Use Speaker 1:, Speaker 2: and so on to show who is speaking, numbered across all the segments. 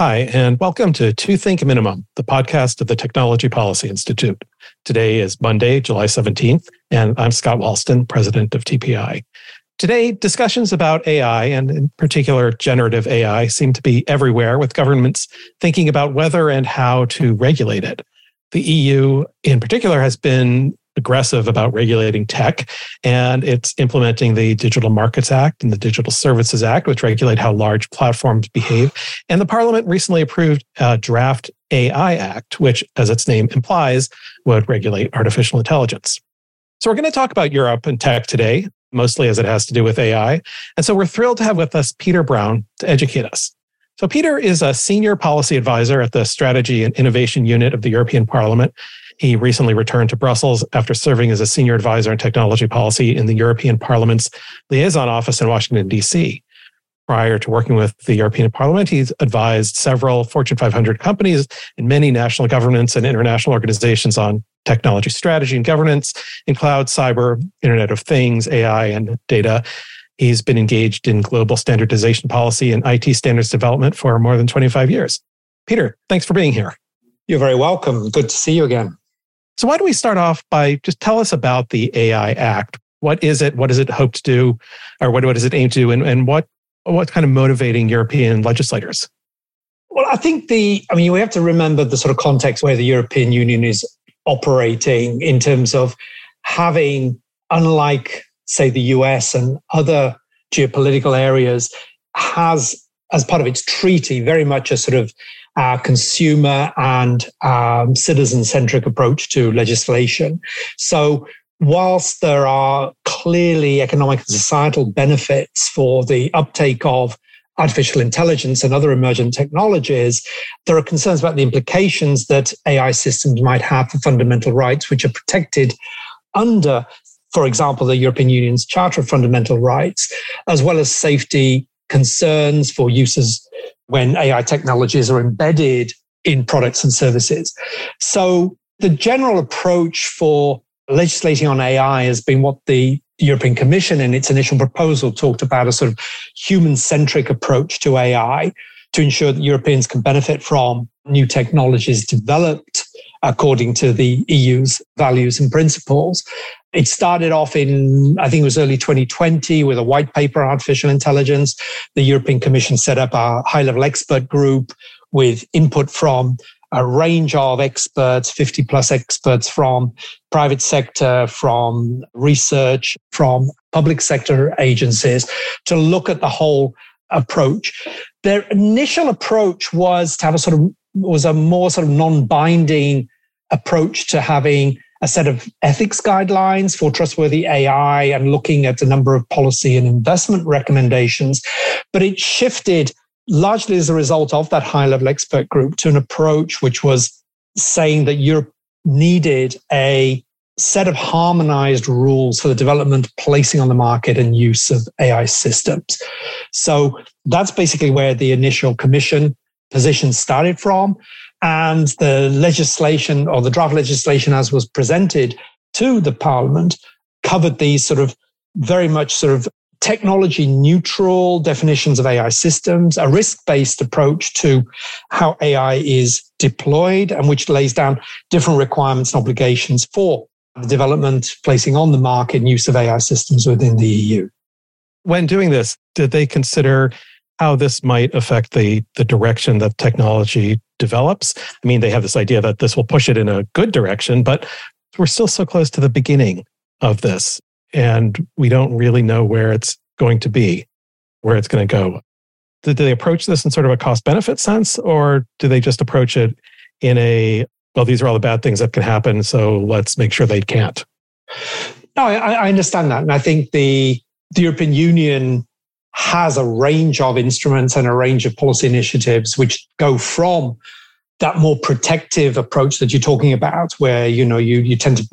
Speaker 1: Hi, and welcome to Two Think Minimum, the podcast of the Technology Policy Institute. Today is Monday, July 17th, and I'm Scott Wallsten, president of TPI. Today, discussions about AI, and in particular generative AI, seem to be everywhere, with governments thinking about whether and how to regulate it. The EU, in particular, has been aggressive about regulating tech, and it's implementing the Digital Markets Act and the Digital Services Act, which regulate how large platforms behave. And the Parliament recently approved a draft AI Act, which, as its name implies, would regulate artificial intelligence. So, we're going to talk about Europe and tech today, mostly as it has to do with AI. And so, we're thrilled to have with us Peter Brown to educate us. So, Peter is a senior policy advisor at the Strategy and Innovation Unit of the European Parliament. He recently returned to Brussels after serving as a senior advisor on technology policy in the European Parliament's liaison office in Washington, D.C. Prior to working with the European Parliament, he's advised several Fortune 500 companies and many national governments and international organizations on technology strategy and governance in cloud, cyber, Internet of Things, AI, and data. He's been engaged in global standardization policy and IT standards development for more than 25 years. Peter, thanks for being here.
Speaker 2: You're very welcome. Good to see you again.
Speaker 1: So, why don't we start off by just tell us about the AI Act? What is it? What does it hope to do? Or what, what does it aim to do? And, and what, what's kind of motivating European legislators?
Speaker 2: Well, I think the, I mean, we have to remember the sort of context where the European Union is operating in terms of having, unlike, say, the US and other geopolitical areas, has, as part of its treaty, very much a sort of uh, consumer and um, citizen centric approach to legislation. So, whilst there are clearly economic and societal benefits for the uptake of artificial intelligence and other emergent technologies, there are concerns about the implications that AI systems might have for fundamental rights, which are protected under, for example, the European Union's Charter of Fundamental Rights, as well as safety concerns for uses when AI technologies are embedded in products and services. So the general approach for legislating on AI has been what the European Commission in its initial proposal talked about a sort of human centric approach to AI to ensure that Europeans can benefit from new technologies developed according to the EU's values and principles. It started off in, I think it was early 2020 with a white paper on artificial intelligence. The European Commission set up a high level expert group with input from a range of experts, 50 plus experts from private sector, from research, from public sector agencies to look at the whole approach. Their initial approach was to have a sort of was a more sort of non-binding approach to having a set of ethics guidelines for trustworthy AI and looking at a number of policy and investment recommendations. But it shifted largely as a result of that high level expert group to an approach which was saying that Europe needed a set of harmonized rules for the development, placing on the market, and use of AI systems. So that's basically where the initial commission position started from. And the legislation or the draft legislation as was presented to the parliament covered these sort of very much sort of technology neutral definitions of AI systems, a risk based approach to how AI is deployed, and which lays down different requirements and obligations for the development, placing on the market, and use of AI systems within the EU.
Speaker 1: When doing this, did they consider how this might affect the the direction that technology develops. I mean, they have this idea that this will push it in a good direction, but we're still so close to the beginning of this, and we don't really know where it's going to be, where it's going to go. Do they approach this in sort of a cost benefit sense, or do they just approach it in a well, these are all the bad things that can happen, so let's make sure they can't?
Speaker 2: No, I, I understand that, and I think the the European Union has a range of instruments and a range of policy initiatives which go from that more protective approach that you're talking about, where you know you you tend to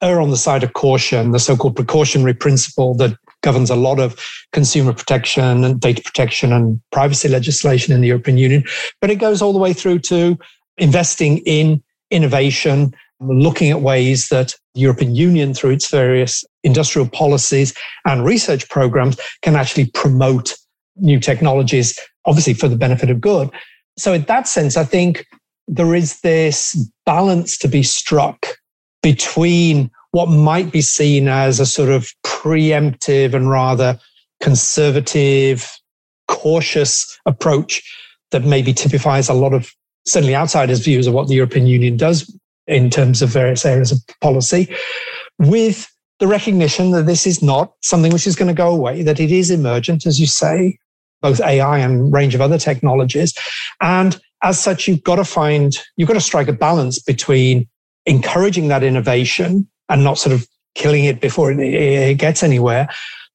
Speaker 2: err on the side of caution, the so-called precautionary principle that governs a lot of consumer protection and data protection and privacy legislation in the European Union. But it goes all the way through to investing in innovation, looking at ways that the European Union, through its various industrial policies and research programs, can actually promote new technologies, obviously for the benefit of good. so in that sense, I think there is this balance to be struck between what might be seen as a sort of preemptive and rather conservative, cautious approach that maybe typifies a lot of certainly outsiders' views of what the European Union does in terms of various areas of policy, with the recognition that this is not something which is going to go away, that it is emergent, as you say, both AI and range of other technologies. And as such, you've got to find, you've got to strike a balance between encouraging that innovation and not sort of killing it before it, gets anywhere,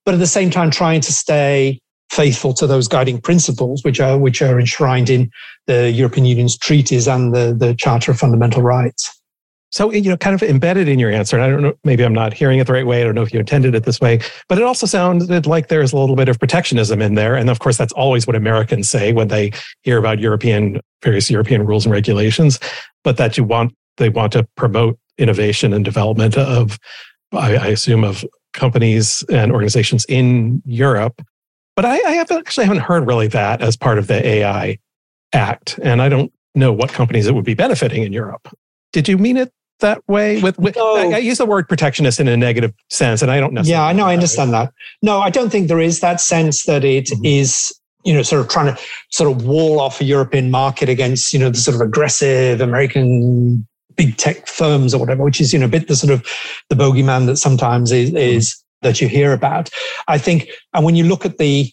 Speaker 2: but at the same time trying to stay faithful to those guiding principles, which are which are enshrined in the European Union's treaties and the, the Charter of Fundamental Rights.
Speaker 1: So, you know, kind of embedded in your answer, and I don't know, maybe I'm not hearing it the right way. I don't know if you intended it this way, but it also sounded like there's a little bit of protectionism in there. And of course, that's always what Americans say when they hear about European, various European rules and regulations, but that you want, they want to promote innovation and development of, I, I assume, of companies and organizations in Europe. But I, I have actually haven't heard really that as part of the AI Act. And I don't know what companies it would be benefiting in Europe. Did you mean it that way? With, with no. I, I, use the word protectionist in a negative sense, and I don't necessarily.
Speaker 2: Yeah, I know, I understand that. No, I don't think there is that sense that it mm-hmm. is, you know, sort of trying to sort of wall off a European market against, you know, the sort of aggressive American big tech firms or whatever, which is, you know, a bit the sort of the bogeyman that sometimes is, mm-hmm. is that you hear about. I think, and when you look at the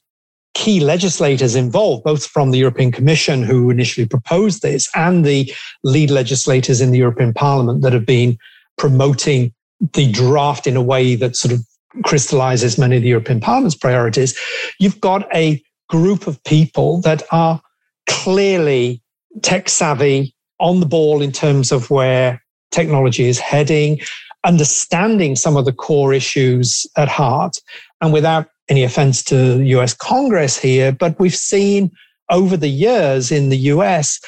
Speaker 2: key legislators involved, both from the European Commission, who initially proposed this, and the lead legislators in the European Parliament that have been promoting the draft in a way that sort of crystallizes many of the European Parliament's priorities, you've got a group of people that are clearly tech savvy, on the ball in terms of where technology is heading, understanding some of the core issues at heart, and without any offense to the US Congress here, but we've seen over the years in the US,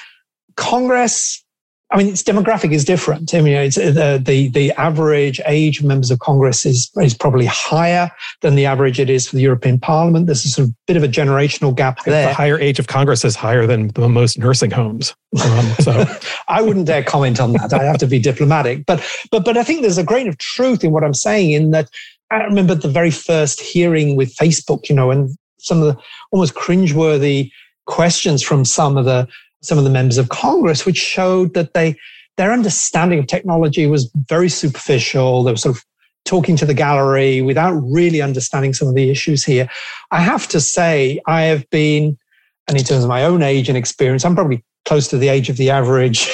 Speaker 2: Congress I mean, its demographic is different. I mean, it's, uh, the the average age of members of Congress is is probably higher than the average it is for the European Parliament. There's a sort of bit of a generational gap there.
Speaker 1: The higher age of Congress is higher than the most nursing homes. Um,
Speaker 2: so I wouldn't dare comment on that. I have to be diplomatic. But but but I think there's a grain of truth in what I'm saying. In that, I remember the very first hearing with Facebook. You know, and some of the almost cringeworthy questions from some of the some of the members of Congress, which showed that they their understanding of technology was very superficial. They were sort of talking to the gallery without really understanding some of the issues here. I have to say, I have been, and in terms of my own age and experience, I'm probably close to the age of the average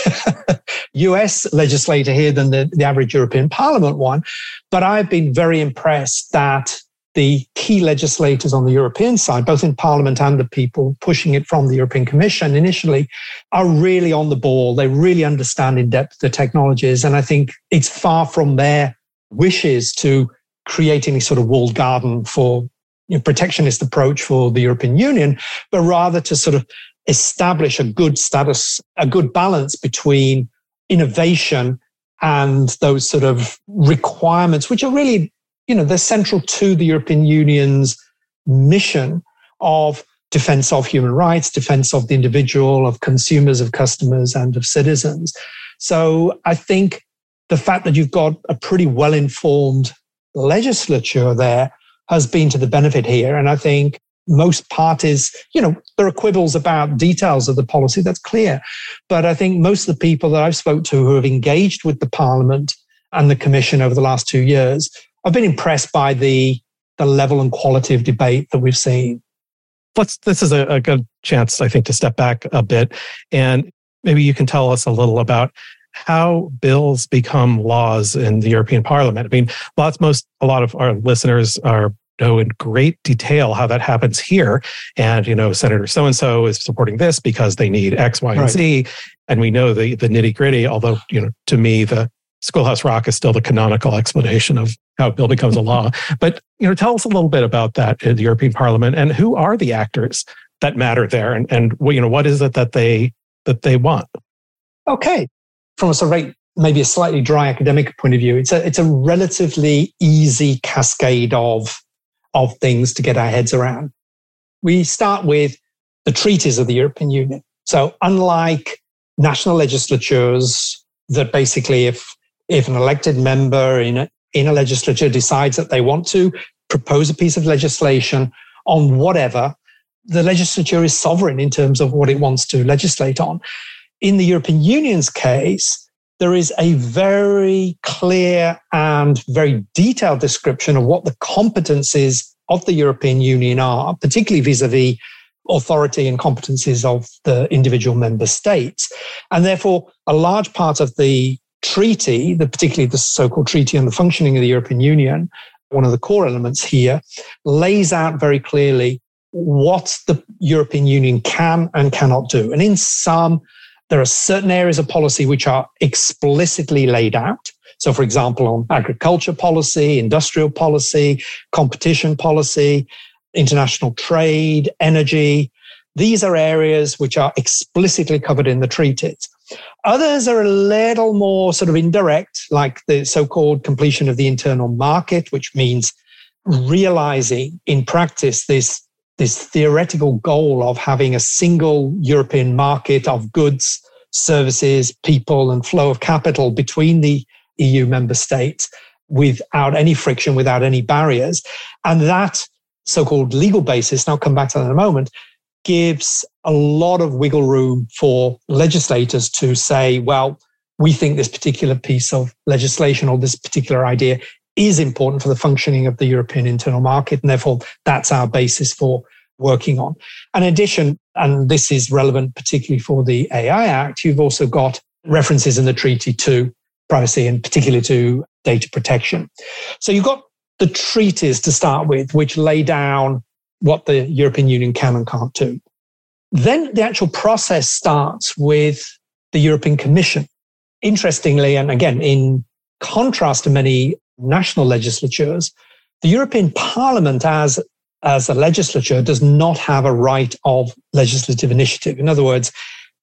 Speaker 2: US legislator here than the, the average European Parliament one. But I've been very impressed that the key legislators on the European side, both in Parliament and the people pushing it from the European Commission initially, are really on the ball. They really understand in depth the technologies. And I think it's far from their wishes to create any sort of walled garden for you know, protectionist approach for the European Union, but rather to sort of establish a good status, a good balance between innovation and those sort of requirements, which are really you know, they're central to the European Union's mission of defense of human rights, defense of the individual, of consumers, of customers, and of citizens. So I think the fact that you've got a pretty well informed legislature there has been to the benefit here. And I think most parties, you know, there are quibbles about details of the policy, that's clear. But I think most of the people that I've spoke to who have engaged with the Parliament and the Commission over the last two years I've been impressed by the the level and quality of debate that we've seen.
Speaker 1: Let's. This is a, a good chance, I think, to step back a bit, and maybe you can tell us a little about how bills become laws in the European Parliament. I mean, lots, most, a lot of our listeners are know in great detail how that happens here. And, you know, Senator so and so is supporting this because they need X, Y, and right. Z. And we know the, the nitty gritty, although, you know, to me, the Schoolhouse Rock is still the canonical explanation of how a bill becomes a law. But you know, tell us a little bit about that in the European Parliament and who are the actors that matter there, and and you know what is it that they that they want.
Speaker 2: Okay, from a sort of maybe a slightly dry academic point of view, it's a it's a relatively easy cascade of of things to get our heads around. We start with the treaties of the European Union. So, unlike national legislatures, that basically, if if an elected member in a, in a legislature decides that they want to propose a piece of legislation on whatever, the legislature is sovereign in terms of what it wants to legislate on. In the European Union's case, there is a very clear and very detailed description of what the competencies of the European Union are, particularly vis a vis authority and competencies of the individual member states. And therefore, a large part of the treaty, the, particularly the so called Treaty on the Functioning of the European Union, one of the core elements here, lays out very clearly what the European Union can and cannot do. And in some, there are certain areas of policy which are explicitly laid out. So, for example, on agriculture policy, industrial policy, competition policy, international trade, energy, these are areas which are explicitly covered in the treaties. Others are a little more sort of indirect, like the so called completion of the internal market, which means realizing in practice this, this theoretical goal of having a single European market of goods, services, people, and flow of capital between the EU member states without any friction, without any barriers. And that so called legal basis, and I'll come back to that in a moment, gives a lot of wiggle room for legislators to say, well, we think this particular piece of legislation or this particular idea is important for the functioning of the European internal market. And therefore, that's our basis for working on. In addition, and this is relevant particularly for the AI Act, you've also got references in the treaty to privacy and particularly to data protection. So you've got the treaties to start with, which lay down what the European Union can and can't do. Then the actual process starts with the European Commission. Interestingly, and again, in contrast to many national legislatures, the European Parliament as, as a legislature does not have a right of legislative initiative. In other words,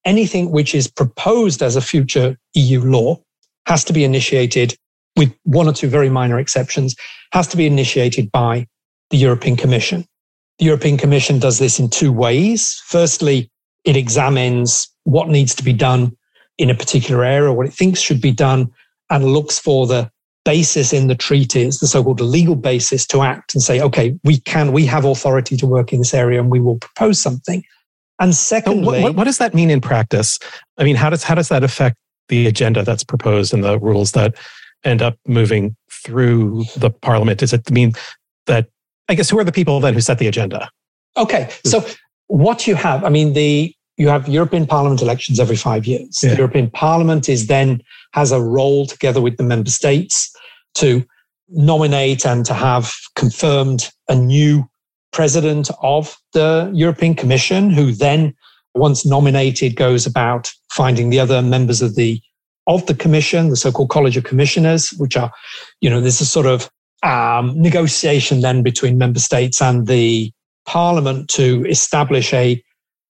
Speaker 2: anything which is proposed as a future EU law has to be initiated with one or two very minor exceptions, has to be initiated by the European Commission. The European Commission does this in two ways. Firstly, it examines what needs to be done in a particular area, what it thinks should be done, and looks for the basis in the treaties, the so-called legal basis to act and say, okay, we can, we have authority to work in this area and we will propose something. And secondly,
Speaker 1: what, what, what does that mean in practice? I mean, how does how does that affect the agenda that's proposed and the rules that end up moving through the parliament? Does it mean that I guess who are the people then who set the agenda?
Speaker 2: Okay, so what you have, I mean, the you have European Parliament elections every five years. Yeah. The European Parliament is then has a role together with the member states to nominate and to have confirmed a new president of the European Commission, who then, once nominated, goes about finding the other members of the of the commission, the so-called College of Commissioners, which are, you know, there's a sort of um, negotiation then between member states and the parliament to establish a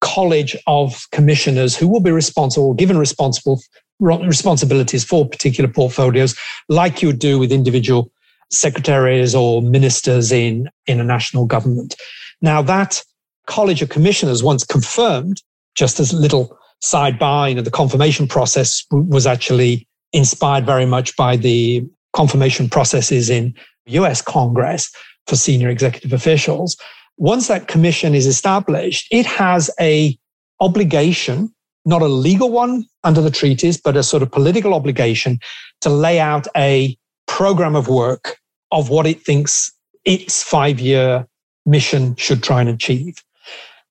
Speaker 2: college of commissioners who will be responsible, given responsible responsibilities for particular portfolios, like you would do with individual secretaries or ministers in, in a national government. Now, that college of commissioners, once confirmed, just as little sidebar, you know, the confirmation process was actually inspired very much by the confirmation processes in US Congress for senior executive officials. Once that commission is established, it has a obligation, not a legal one under the treaties, but a sort of political obligation to lay out a program of work of what it thinks its five year mission should try and achieve.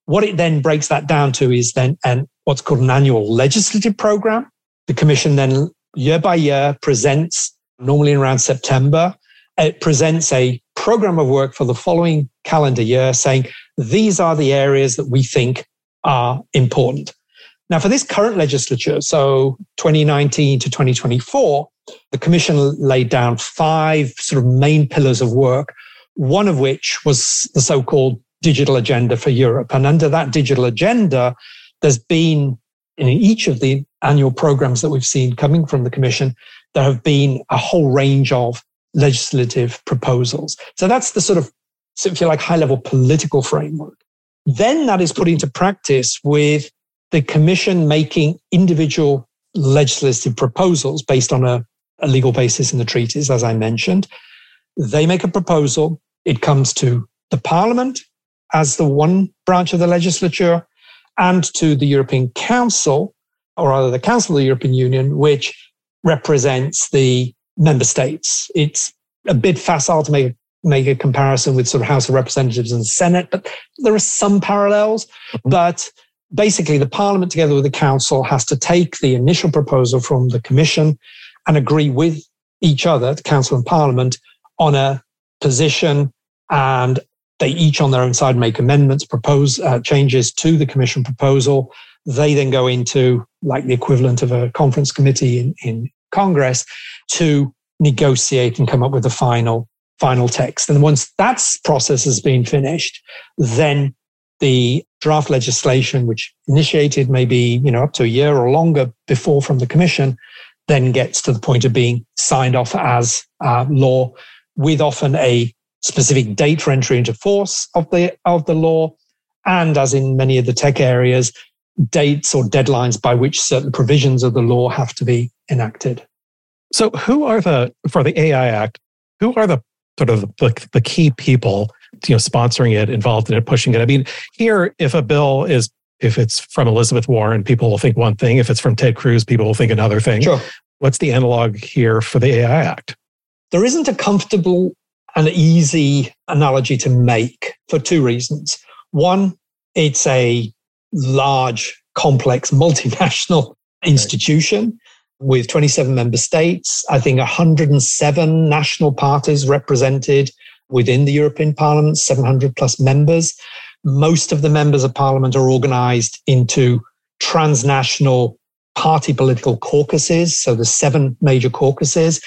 Speaker 2: What it then breaks that down to is then an, what's called an annual legislative program. The commission then year by year presents, normally around September, it presents a program of work for the following calendar year saying these are the areas that we think are important. Now, for this current legislature, so 2019 to 2024, the Commission laid down five sort of main pillars of work, one of which was the so called digital agenda for Europe. And under that digital agenda, there's been in each of the annual programs that we've seen coming from the Commission, there have been a whole range of legislative proposals. So that's the sort of, if you like, high level political framework. Then that is put into practice with the Commission making individual legislative proposals based on a, a legal basis in the treaties, as I mentioned. They make a proposal, it comes to the Parliament as the one branch of the legislature and to the European Council, or rather the Council of the European Union, which represents the member states. It's a bit facile to make make a comparison with sort of House of Representatives and Senate, but there are some parallels. Mm-hmm. But basically, the Parliament, together with the Council, has to take the initial proposal from the Commission and agree with each other, the Council and Parliament, on a position. And they each, on their own side, make amendments, propose uh, changes to the Commission proposal. They then go into like the equivalent of a conference committee in, in Congress to negotiate and come up with the final final text. And once that process has been finished, then the draft legislation, which initiated maybe you know up to a year or longer before from the commission, then gets to the point of being signed off as uh, law, with often a specific date for entry into force of the of the law, and as in many of the tech areas, dates or deadlines by which certain provisions of the law have to be enacted.
Speaker 1: So, who are the for the AI Act? Who are the sort of the, the key people you know sponsoring it, involved in it, pushing it? I mean, here, if a bill is if it's from Elizabeth Warren, people will think one thing. If it's from Ted Cruz, people will think another thing.
Speaker 2: Sure.
Speaker 1: What's the analog here for the AI Act?
Speaker 2: There isn't a comfortable and easy analogy to make for two reasons. One, it's a large, complex, multinational institution with 27 member states, I think 107 national parties represented within the European Parliament, 700 plus members. Most of the members of parliament are organized into transnational party political caucuses. So there's seven major caucuses.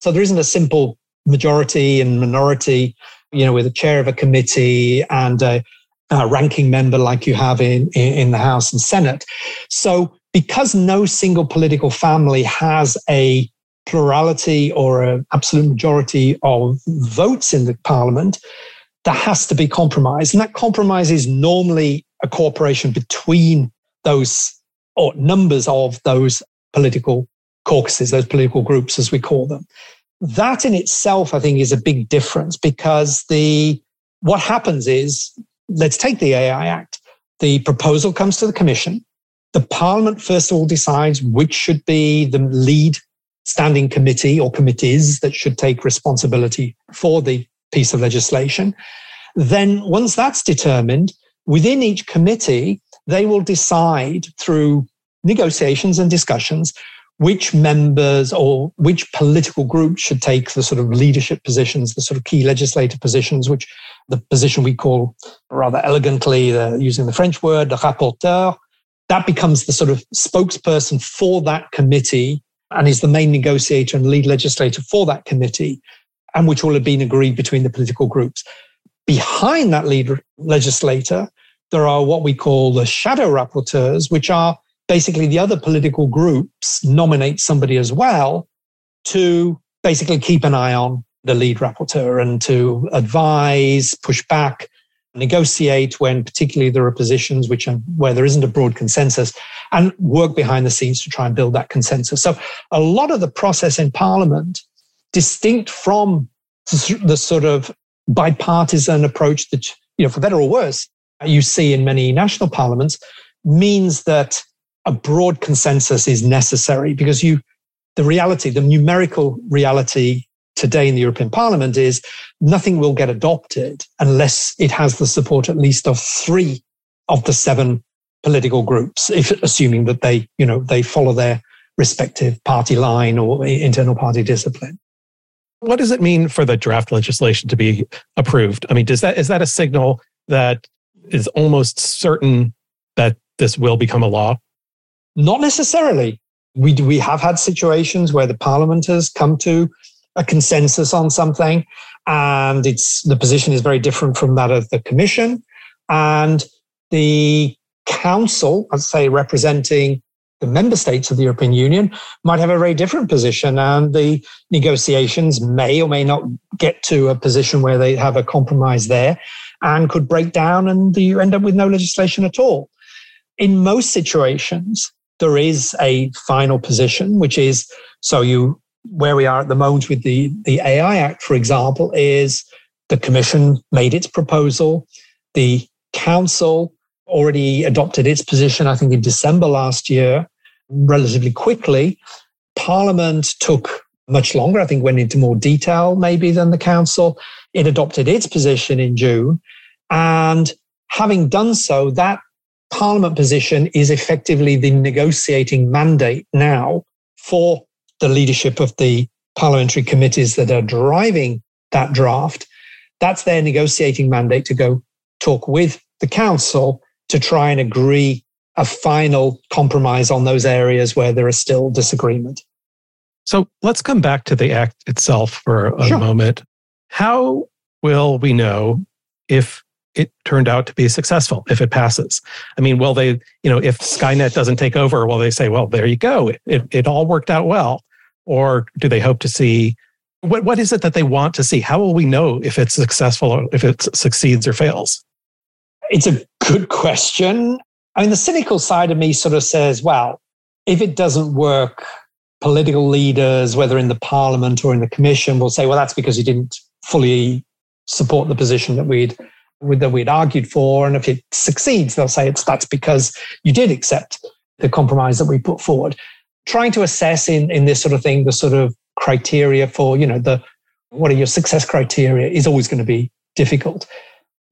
Speaker 2: So there isn't a simple majority and minority, you know, with a chair of a committee and a, a ranking member like you have in, in the House and Senate. So because no single political family has a plurality or an absolute majority of votes in the parliament, there has to be compromise. And that compromise is normally a cooperation between those or numbers of those political caucuses, those political groups, as we call them. That in itself, I think, is a big difference because the what happens is, let's take the AI Act. The proposal comes to the commission. The Parliament, first of all, decides which should be the lead standing committee or committees that should take responsibility for the piece of legislation. Then, once that's determined, within each committee, they will decide through negotiations and discussions which members or which political groups should take the sort of leadership positions, the sort of key legislative positions, which the position we call rather elegantly, uh, using the French word, the rapporteur, that becomes the sort of spokesperson for that committee and is the main negotiator and lead legislator for that committee, and which will have been agreed between the political groups. Behind that lead legislator, there are what we call the shadow rapporteurs, which are basically the other political groups nominate somebody as well to basically keep an eye on the lead rapporteur and to advise, push back, negotiate when particularly there are positions which are, where there isn't a broad consensus and work behind the scenes to try and build that consensus. So a lot of the process in parliament, distinct from the sort of bipartisan approach that, you know, for better or worse, you see in many national parliaments, means that a broad consensus is necessary because you, the reality, the numerical reality today in the European Parliament is nothing will get adopted unless it has the support at least of three of the seven political groups, if assuming that they, you know, they follow their respective party line or internal party discipline.
Speaker 1: What does it mean for the draft legislation to be approved? I mean, does that is that a signal that is almost certain that this will become a law?
Speaker 2: Not necessarily. We we have had situations where the parliament has come to a consensus on something, and it's the position is very different from that of the commission, and the council, I'd say representing the member states of the European Union, might have a very different position, and the negotiations may or may not get to a position where they have a compromise there, and could break down, and you end up with no legislation at all. in most situations, there is a final position, which is so you where we are at the moment with the, the AI Act, for example, is the Commission made its proposal. The Council already adopted its position, I think, in December last year, relatively quickly. Parliament took much longer, I think, went into more detail maybe than the Council. It adopted its position in June. And having done so, that Parliament position is effectively the negotiating mandate now for the leadership of the parliamentary committees that are driving that draft. That's their negotiating mandate to go talk with the council to try and agree a final compromise on those areas where there is still disagreement.
Speaker 1: So let's come back to the act itself for a sure. moment. How will we know if it turned out to be successful if it passes. I mean, will they, you know, if Skynet doesn't take over, will they say, well, there you go, it, it, it all worked out well? Or do they hope to see what, what is it that they want to see? How will we know if it's successful or if it succeeds or fails?
Speaker 2: It's a good question. I mean, the cynical side of me sort of says, well, if it doesn't work, political leaders, whether in the parliament or in the commission, will say, well, that's because you didn't fully support the position that we'd that we'd argued for. And if it succeeds, they'll say it's that's because you did accept the compromise that we put forward. Trying to assess in, in this sort of thing, the sort of criteria for, you know, the what are your success criteria is always going to be difficult.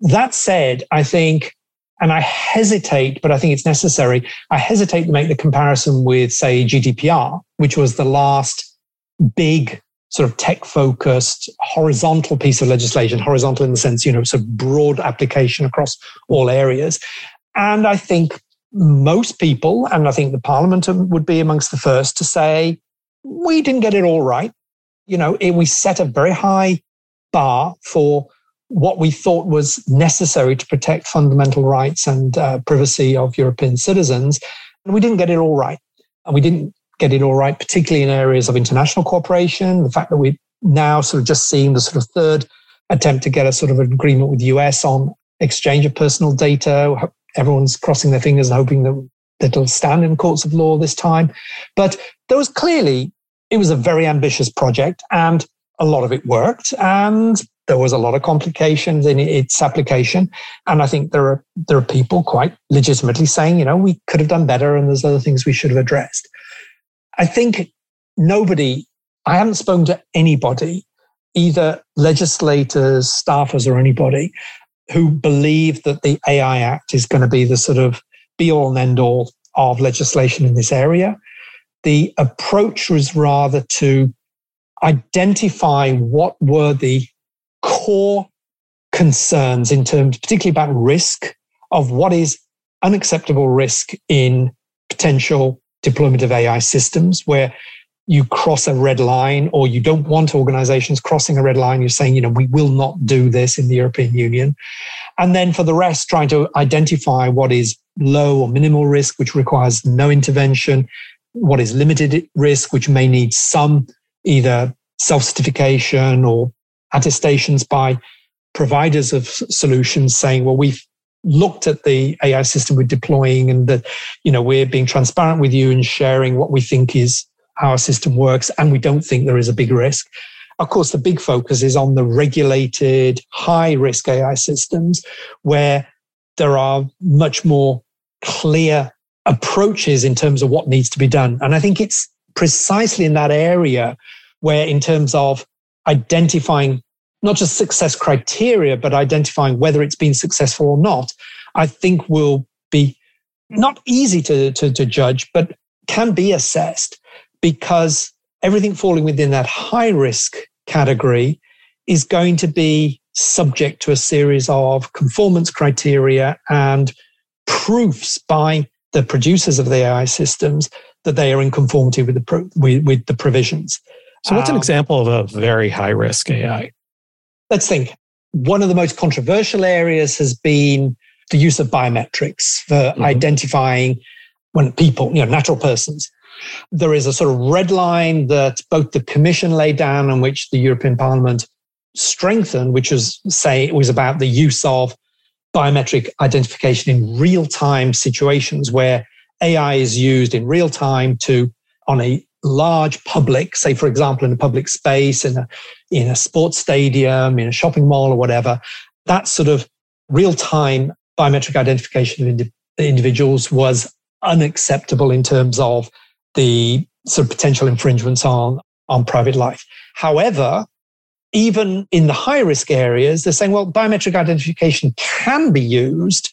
Speaker 2: That said, I think, and I hesitate, but I think it's necessary, I hesitate to make the comparison with, say, GDPR, which was the last big sort of tech focused horizontal piece of legislation, horizontal in the sense, you know, sort of broad application across all areas. And I think most people, and I think the parliament would be amongst the first to say, we didn't get it all right. You know, we set a very high bar for what we thought was necessary to protect fundamental rights and uh, privacy of European citizens. And we didn't get it all right. And we didn't get it all right, particularly in areas of international cooperation. The fact that we're now sort of just seeing the sort of third attempt to get a sort of an agreement with the US on exchange of personal data. Everyone's crossing their fingers and hoping that it'll stand in courts of law this time. But there was clearly, it was a very ambitious project and a lot of it worked. And there was a lot of complications in its application. And I think there are, there are people quite legitimately saying, you know, we could have done better and there's other things we should have addressed. I think nobody, I haven't spoken to anybody, either legislators, staffers, or anybody who believe that the AI Act is going to be the sort of be all and end all of legislation in this area. The approach was rather to identify what were the core concerns in terms, particularly about risk, of what is unacceptable risk in potential deployment of AI systems where you cross a red line or you don't want organizations crossing a red line. You're saying, you know, we will not do this in the European Union. And then for the rest, trying to identify what is low or minimal risk, which requires no intervention, what is limited risk, which may need some either self certification or attestations by providers of solutions saying, well, we've looked at the AI system we're deploying and that, you know, we're being transparent with you and sharing what we think is how our system works. And we don't think there is a big risk. Of course, the big focus is on the regulated high risk AI systems where there are much more clear approaches in terms of what needs to be done. And I think it's precisely in that area where, in terms of identifying not just success criteria, but identifying whether it's been successful or not, I think will be not easy to, to, to judge, but can be assessed because everything falling within that high risk category is going to be subject to a series of conformance criteria and proofs by the producers of the AI systems that they are in conformity with the pro- with, with the provisions.
Speaker 1: So, what's an um, example of a very high risk AI?
Speaker 2: Let's think. One of the most controversial areas has been the use of biometrics for mm-hmm. identifying when people, you know, natural persons. There is a sort of red line that both the Commission laid down and which the European Parliament strengthened, which was say it was about the use of biometric identification in real time situations where AI is used in real time to, on a large public, say, for example, in a public space, in a, in a sports stadium, in a shopping mall or whatever, that sort of real time biometric identification of indi- individuals was unacceptable in terms of the sort of potential infringements on, on private life. However, even in the high risk areas, they're saying, well, biometric identification can be used.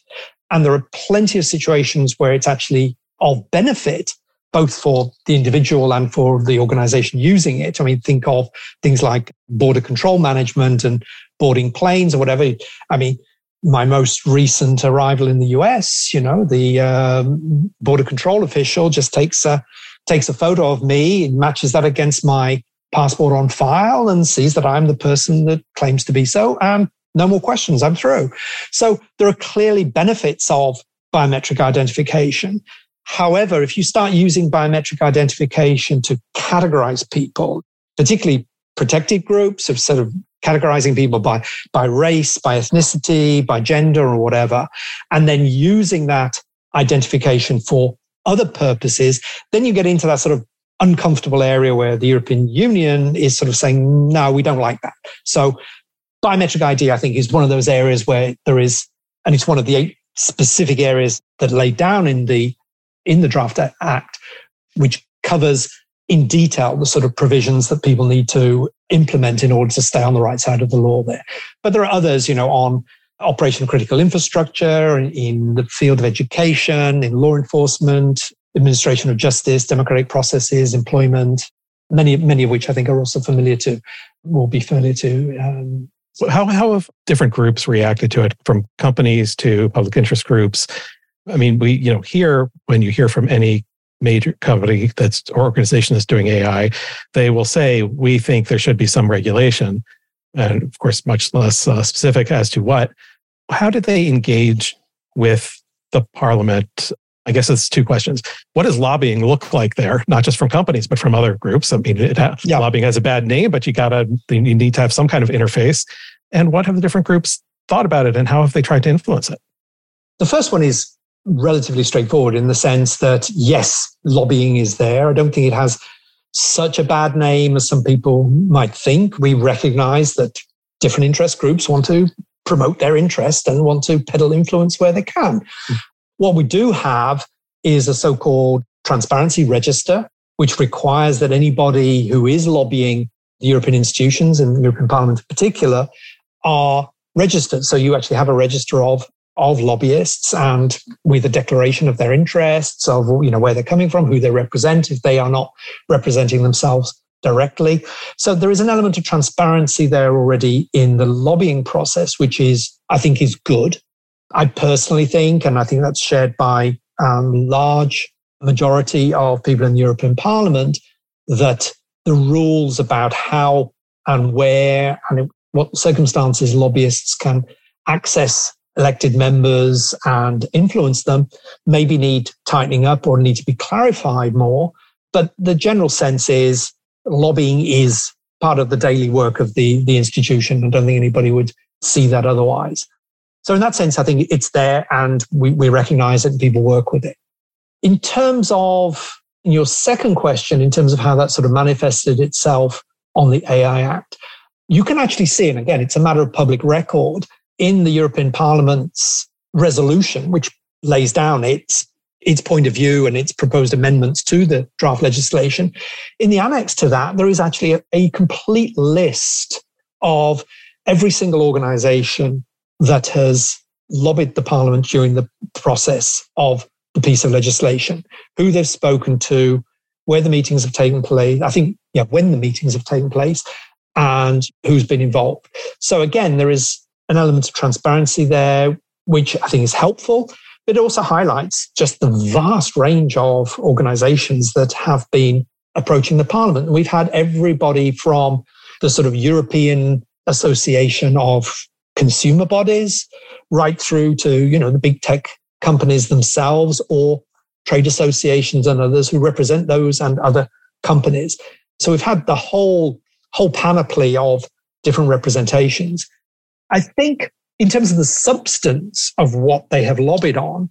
Speaker 2: And there are plenty of situations where it's actually of benefit, both for the individual and for the organization using it. I mean, think of things like border control management and boarding planes or whatever. I mean, my most recent arrival in the US, you know, the um, border control official just takes a takes a photo of me, matches that against my passport on file, and sees that I'm the person that claims to be so. And no more questions. I'm through. So there are clearly benefits of biometric identification. However, if you start using biometric identification to categorize people, particularly protected groups of sort of categorizing people by, by race, by ethnicity, by gender, or whatever, and then using that identification for other purposes, then you get into that sort of uncomfortable area where the European Union is sort of saying, no, we don't like that. So biometric ID, I think, is one of those areas where there is, and it's one of the eight specific areas that laid down in the in the draft act, which covers in detail the sort of provisions that people need to implement in order to stay on the right side of the law there. But there are others, you know, on operation critical infrastructure, in the field of education, in law enforcement, administration of justice, democratic processes, employment, many, many of which I think are also familiar to, will be familiar to. Um,
Speaker 1: how, how have different groups reacted to it from companies to public interest groups? I mean, we, you know, here, when you hear from any major company that's or organization that's doing AI, they will say, we think there should be some regulation. And of course, much less uh, specific as to what. How did they engage with the parliament? I guess it's two questions. What does lobbying look like there? Not just from companies, but from other groups. I mean, it yeah. lobbying has a bad name, but you gotta you need to have some kind of interface. And what have the different groups thought about it, and how have they tried to influence it?
Speaker 2: The first one is relatively straightforward in the sense that, yes, lobbying is there. I don't think it has such a bad name as some people might think. We recognize that different interest groups want to promote their interest and want to peddle influence where they can. Mm. What we do have is a so called transparency register, which requires that anybody who is lobbying the European institutions and the European Parliament in particular are registered. So you actually have a register of of lobbyists and with a declaration of their interests of you know where they're coming from who they represent if they are not representing themselves directly. So there is an element of transparency there already in the lobbying process which is i think is good. I personally think and i think that's shared by a um, large majority of people in the european parliament that the rules about how and where and what circumstances lobbyists can access elected members and influence them maybe need tightening up or need to be clarified more. But the general sense is lobbying is part of the daily work of the, the institution. I don't think anybody would see that otherwise. So in that sense, I think it's there and we, we recognize it and people work with it. In terms of your second question, in terms of how that sort of manifested itself on the AI Act, you can actually see, and again, it's a matter of public record, in the European Parliament's resolution, which lays down its its point of view and its proposed amendments to the draft legislation. In the annex to that, there is actually a, a complete list of every single organization that has lobbied the parliament during the process of the piece of legislation, who they've spoken to, where the meetings have taken place. I think, yeah, when the meetings have taken place and who's been involved. So again, there is an element of transparency there, which I think is helpful. But it also highlights just the vast range of organizations that have been approaching the parliament. We've had everybody from the sort of European Association of consumer bodies right through to, you know, the big tech companies themselves or trade associations and others who represent those and other companies. So we've had the whole whole panoply of different representations. I think in terms of the substance of what they have lobbied on,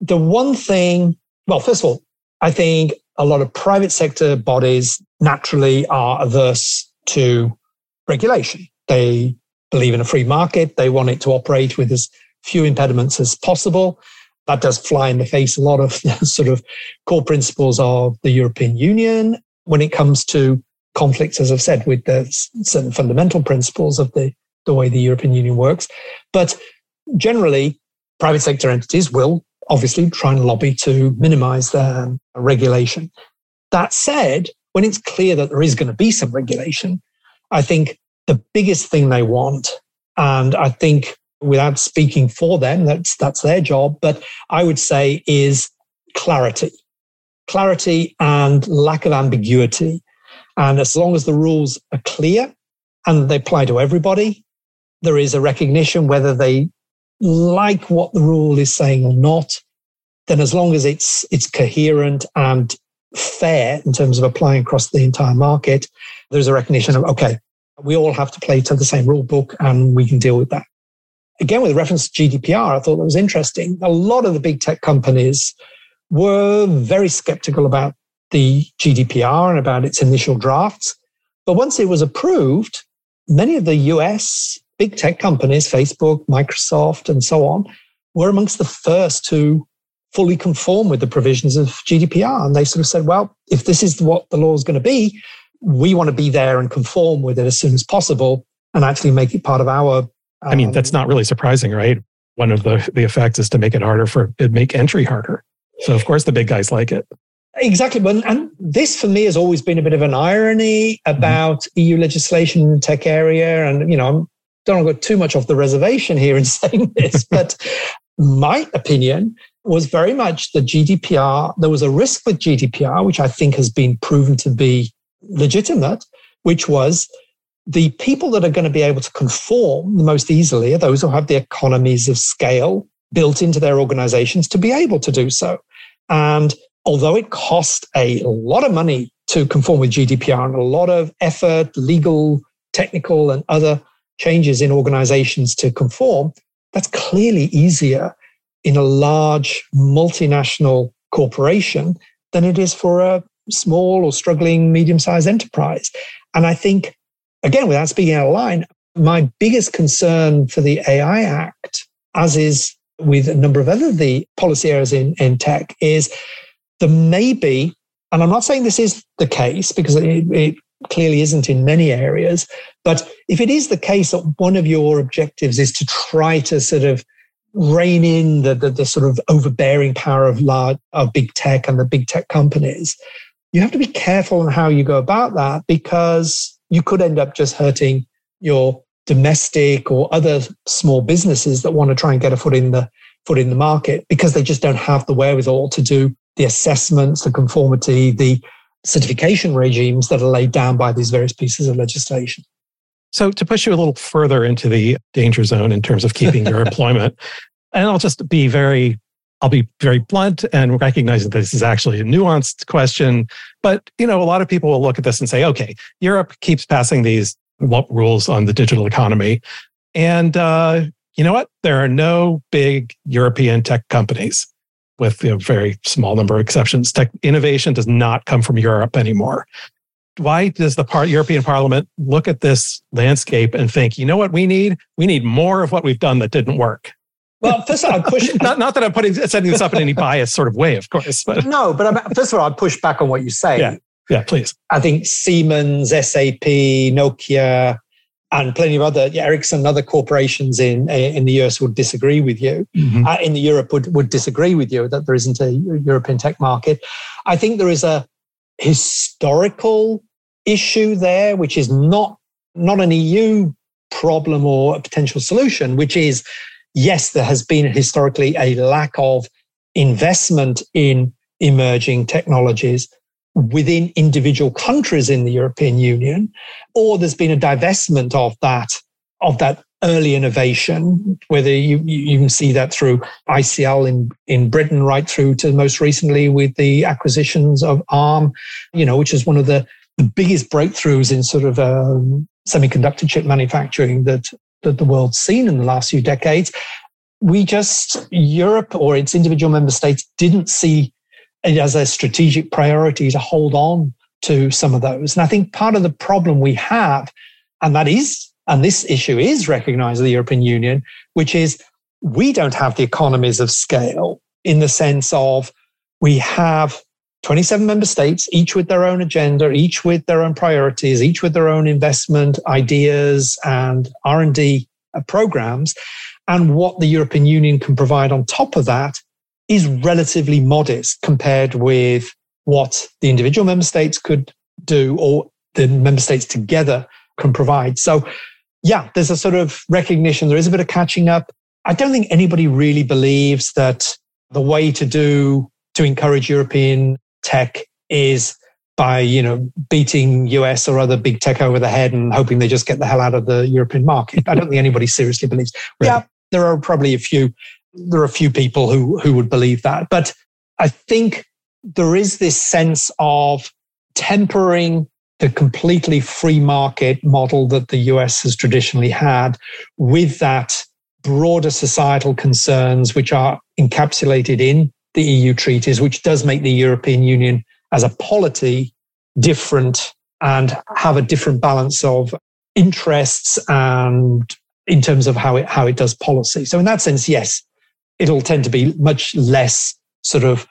Speaker 2: the one thing, well, first of all, I think a lot of private sector bodies naturally are averse to regulation. They believe in a free market. They want it to operate with as few impediments as possible. That does fly in the face a lot of the sort of core principles of the European Union when it comes to conflicts, as I've said, with the certain fundamental principles of the, the way the European Union works. But generally, private sector entities will obviously try and lobby to minimize their um, regulation. That said, when it's clear that there is going to be some regulation, I think the biggest thing they want, and I think without speaking for them, that's that's their job, but I would say is clarity. Clarity and lack of ambiguity. And as long as the rules are clear and they apply to everybody, there is a recognition whether they like what the rule is saying or not, then as long as it's it's coherent and fair in terms of applying across the entire market, there's a recognition of okay, we all have to play to the same rule book and we can deal with that. Again, with reference to GDPR, I thought that was interesting. A lot of the big tech companies were very skeptical about the GDPR and about its initial drafts. But once it was approved, many of the US big tech companies, Facebook, Microsoft, and so on, were amongst the first to fully conform with the provisions of GDPR. And they sort of said, well, if this is what the law is going to be, we want to be there and conform with it as soon as possible and actually make it part of our. Um,
Speaker 1: I mean, that's not really surprising, right? One of the, the effects is to make it harder for it make entry harder. So of course the big guys like it.
Speaker 2: Exactly. And this for me has always been a bit of an irony about mm-hmm. EU legislation in the tech area. And, you know, I don't want to go too much off the reservation here in saying this, but my opinion was very much the GDPR. There was a risk with GDPR, which I think has been proven to be legitimate, which was the people that are going to be able to conform the most easily are those who have the economies of scale built into their organizations to be able to do so. And although it cost a lot of money to conform with GDPR and a lot of effort, legal, technical, and other changes in organizations to conform, that's clearly easier in a large multinational corporation than it is for a small or struggling medium sized enterprise. And I think, again, without speaking out of line, my biggest concern for the AI Act, as is with a number of other the policy areas in, in tech, is there may be, and I'm not saying this is the case because it, it clearly isn't in many areas, but if it is the case that one of your objectives is to try to sort of rein in the, the, the, sort of overbearing power of large of big tech and the big tech companies you have to be careful in how you go about that because you could end up just hurting your domestic or other small businesses that want to try and get a foot in the foot in the market because they just don't have the wherewithal to do the assessments, the conformity, the certification regimes that are laid down by these various pieces of legislation.
Speaker 1: So, to push you a little further into the danger zone in terms of keeping your employment, and I'll just be very I'll be very blunt and recognize that this is actually a nuanced question. But, you know, a lot of people will look at this and say, okay, Europe keeps passing these rules on the digital economy. And uh, you know what? There are no big European tech companies with a very small number of exceptions. Tech innovation does not come from Europe anymore. Why does the part, European Parliament look at this landscape and think, you know what we need? We need more of what we've done that didn't work.
Speaker 2: Well, first of all, I'd push.
Speaker 1: not, not that I'm putting setting this up in any biased sort of way, of course. But.
Speaker 2: No, but I'm, first of all, I'd push back on what you say.
Speaker 1: Yeah, yeah, please.
Speaker 2: I think Siemens, SAP, Nokia, and plenty of other yeah, Ericsson and other corporations in in the US would disagree with you. Mm-hmm. Uh, in the Europe would would disagree with you that there isn't a European tech market. I think there is a historical issue there, which is not not an EU problem or a potential solution, which is yes, there has been historically a lack of investment in emerging technologies within individual countries in the European Union, or there's been a divestment of that of that early innovation, whether you, you can see that through ICL in, in Britain, right through to most recently with the acquisitions of ARM, you know, which is one of the, the biggest breakthroughs in sort of um, semiconductor chip manufacturing that that the world's seen in the last few decades. We just, Europe or its individual member states didn't see as a strategic priority to hold on to some of those. And I think part of the problem we have, and that is, and this issue is recognized in the European Union, which is we don't have the economies of scale in the sense of we have 27 member states, each with their own agenda, each with their own priorities, each with their own investment ideas and R&D programs. And what the European Union can provide on top of that is relatively modest compared with what the individual member states could do or the member states together can provide. So, yeah, there's a sort of recognition. There is a bit of catching up. I don't think anybody really believes that the way to do to encourage European tech is by you know beating US or other big tech over the head and hoping they just get the hell out of the European market. I don't think anybody seriously believes. Right. Yeah, there are probably a few. There are a few people who who would believe that, but I think there is this sense of tempering the completely free market model that the US has traditionally had with that broader societal concerns, which are encapsulated in the EU treaties, which does make the European Union as a polity different and have a different balance of interests and in terms of how it how it does policy. So in that sense, yes, it'll tend to be much less sort of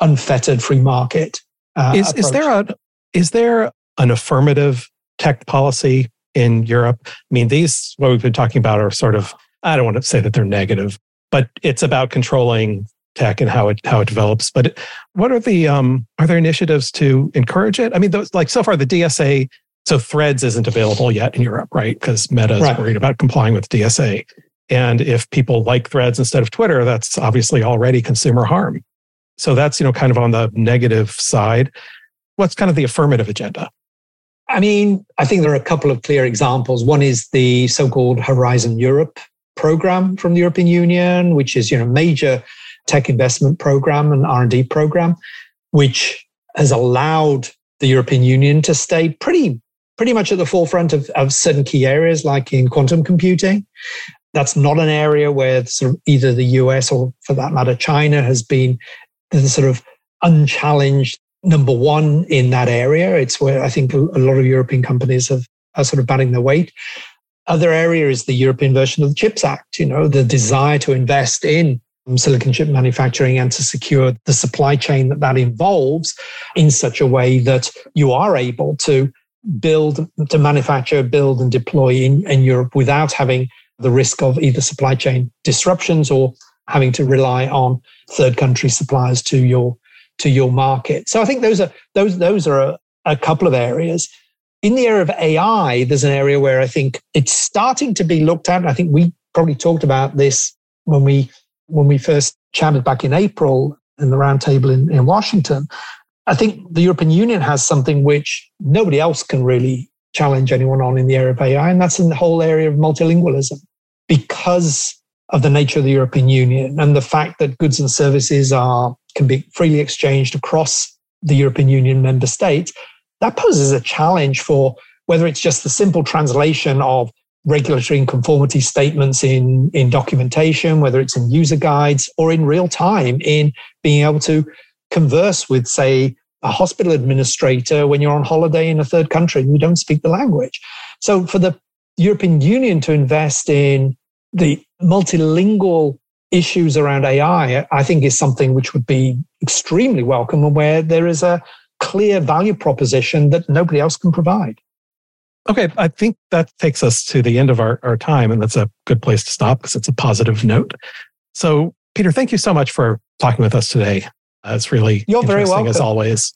Speaker 2: unfettered free market.
Speaker 1: Uh, is, is there a is there an affirmative tech policy in Europe? I mean, these what we've been talking about are sort of I don't want to say that they're negative, but it's about controlling tech and how it how it develops. But what are the um, are there initiatives to encourage it? I mean, those like so far the DSA. So Threads isn't available yet in Europe, right? Because Meta is right. worried about complying with DSA. And if people like Threads instead of Twitter, that's obviously already consumer harm. So that's you know kind of on the negative side. What's kind of the affirmative agenda?
Speaker 2: I mean, I think there are a couple of clear examples. One is the so-called Horizon Europe program from the European Union, which is you know a major tech investment program and R&D program, which has allowed the European Union to stay pretty pretty much at the forefront of, of certain key areas like in quantum computing. That's not an area where sort of either the US or for that matter China has been the sort of unchallenged number one in that area. It's where I think a lot of European companies have are sort of batting their weight. Other area is the European version of the CHIPS Act, you know, the desire to invest in silicon chip manufacturing and to secure the supply chain that that involves in such a way that you are able to build, to manufacture, build and deploy in, in Europe without having the risk of either supply chain disruptions or having to rely on third country suppliers to your to your market. So I think those are those those are a, a couple of areas. In the area of AI, there's an area where I think it's starting to be looked at. I think we probably talked about this when we when we first chatted back in April in the roundtable in, in Washington. I think the European Union has something which nobody else can really challenge anyone on in the area of AI, and that's in the whole area of multilingualism. Because of the nature of the European Union and the fact that goods and services are can be freely exchanged across the European Union member states, that poses a challenge for whether it's just the simple translation of regulatory and conformity statements in, in documentation, whether it's in user guides or in real time in being able to converse with, say, a hospital administrator when you're on holiday in a third country and you don't speak the language. So for the European Union to invest in the multilingual issues around AI, I think is something which would be extremely welcome and where there is a clear value proposition that nobody else can provide.
Speaker 1: Okay, I think that takes us to the end of our, our time, and that's a good place to stop because it's a positive note. So, Peter, thank you so much for talking with us today. Uh, it's really
Speaker 2: You're very welcome.
Speaker 1: as always.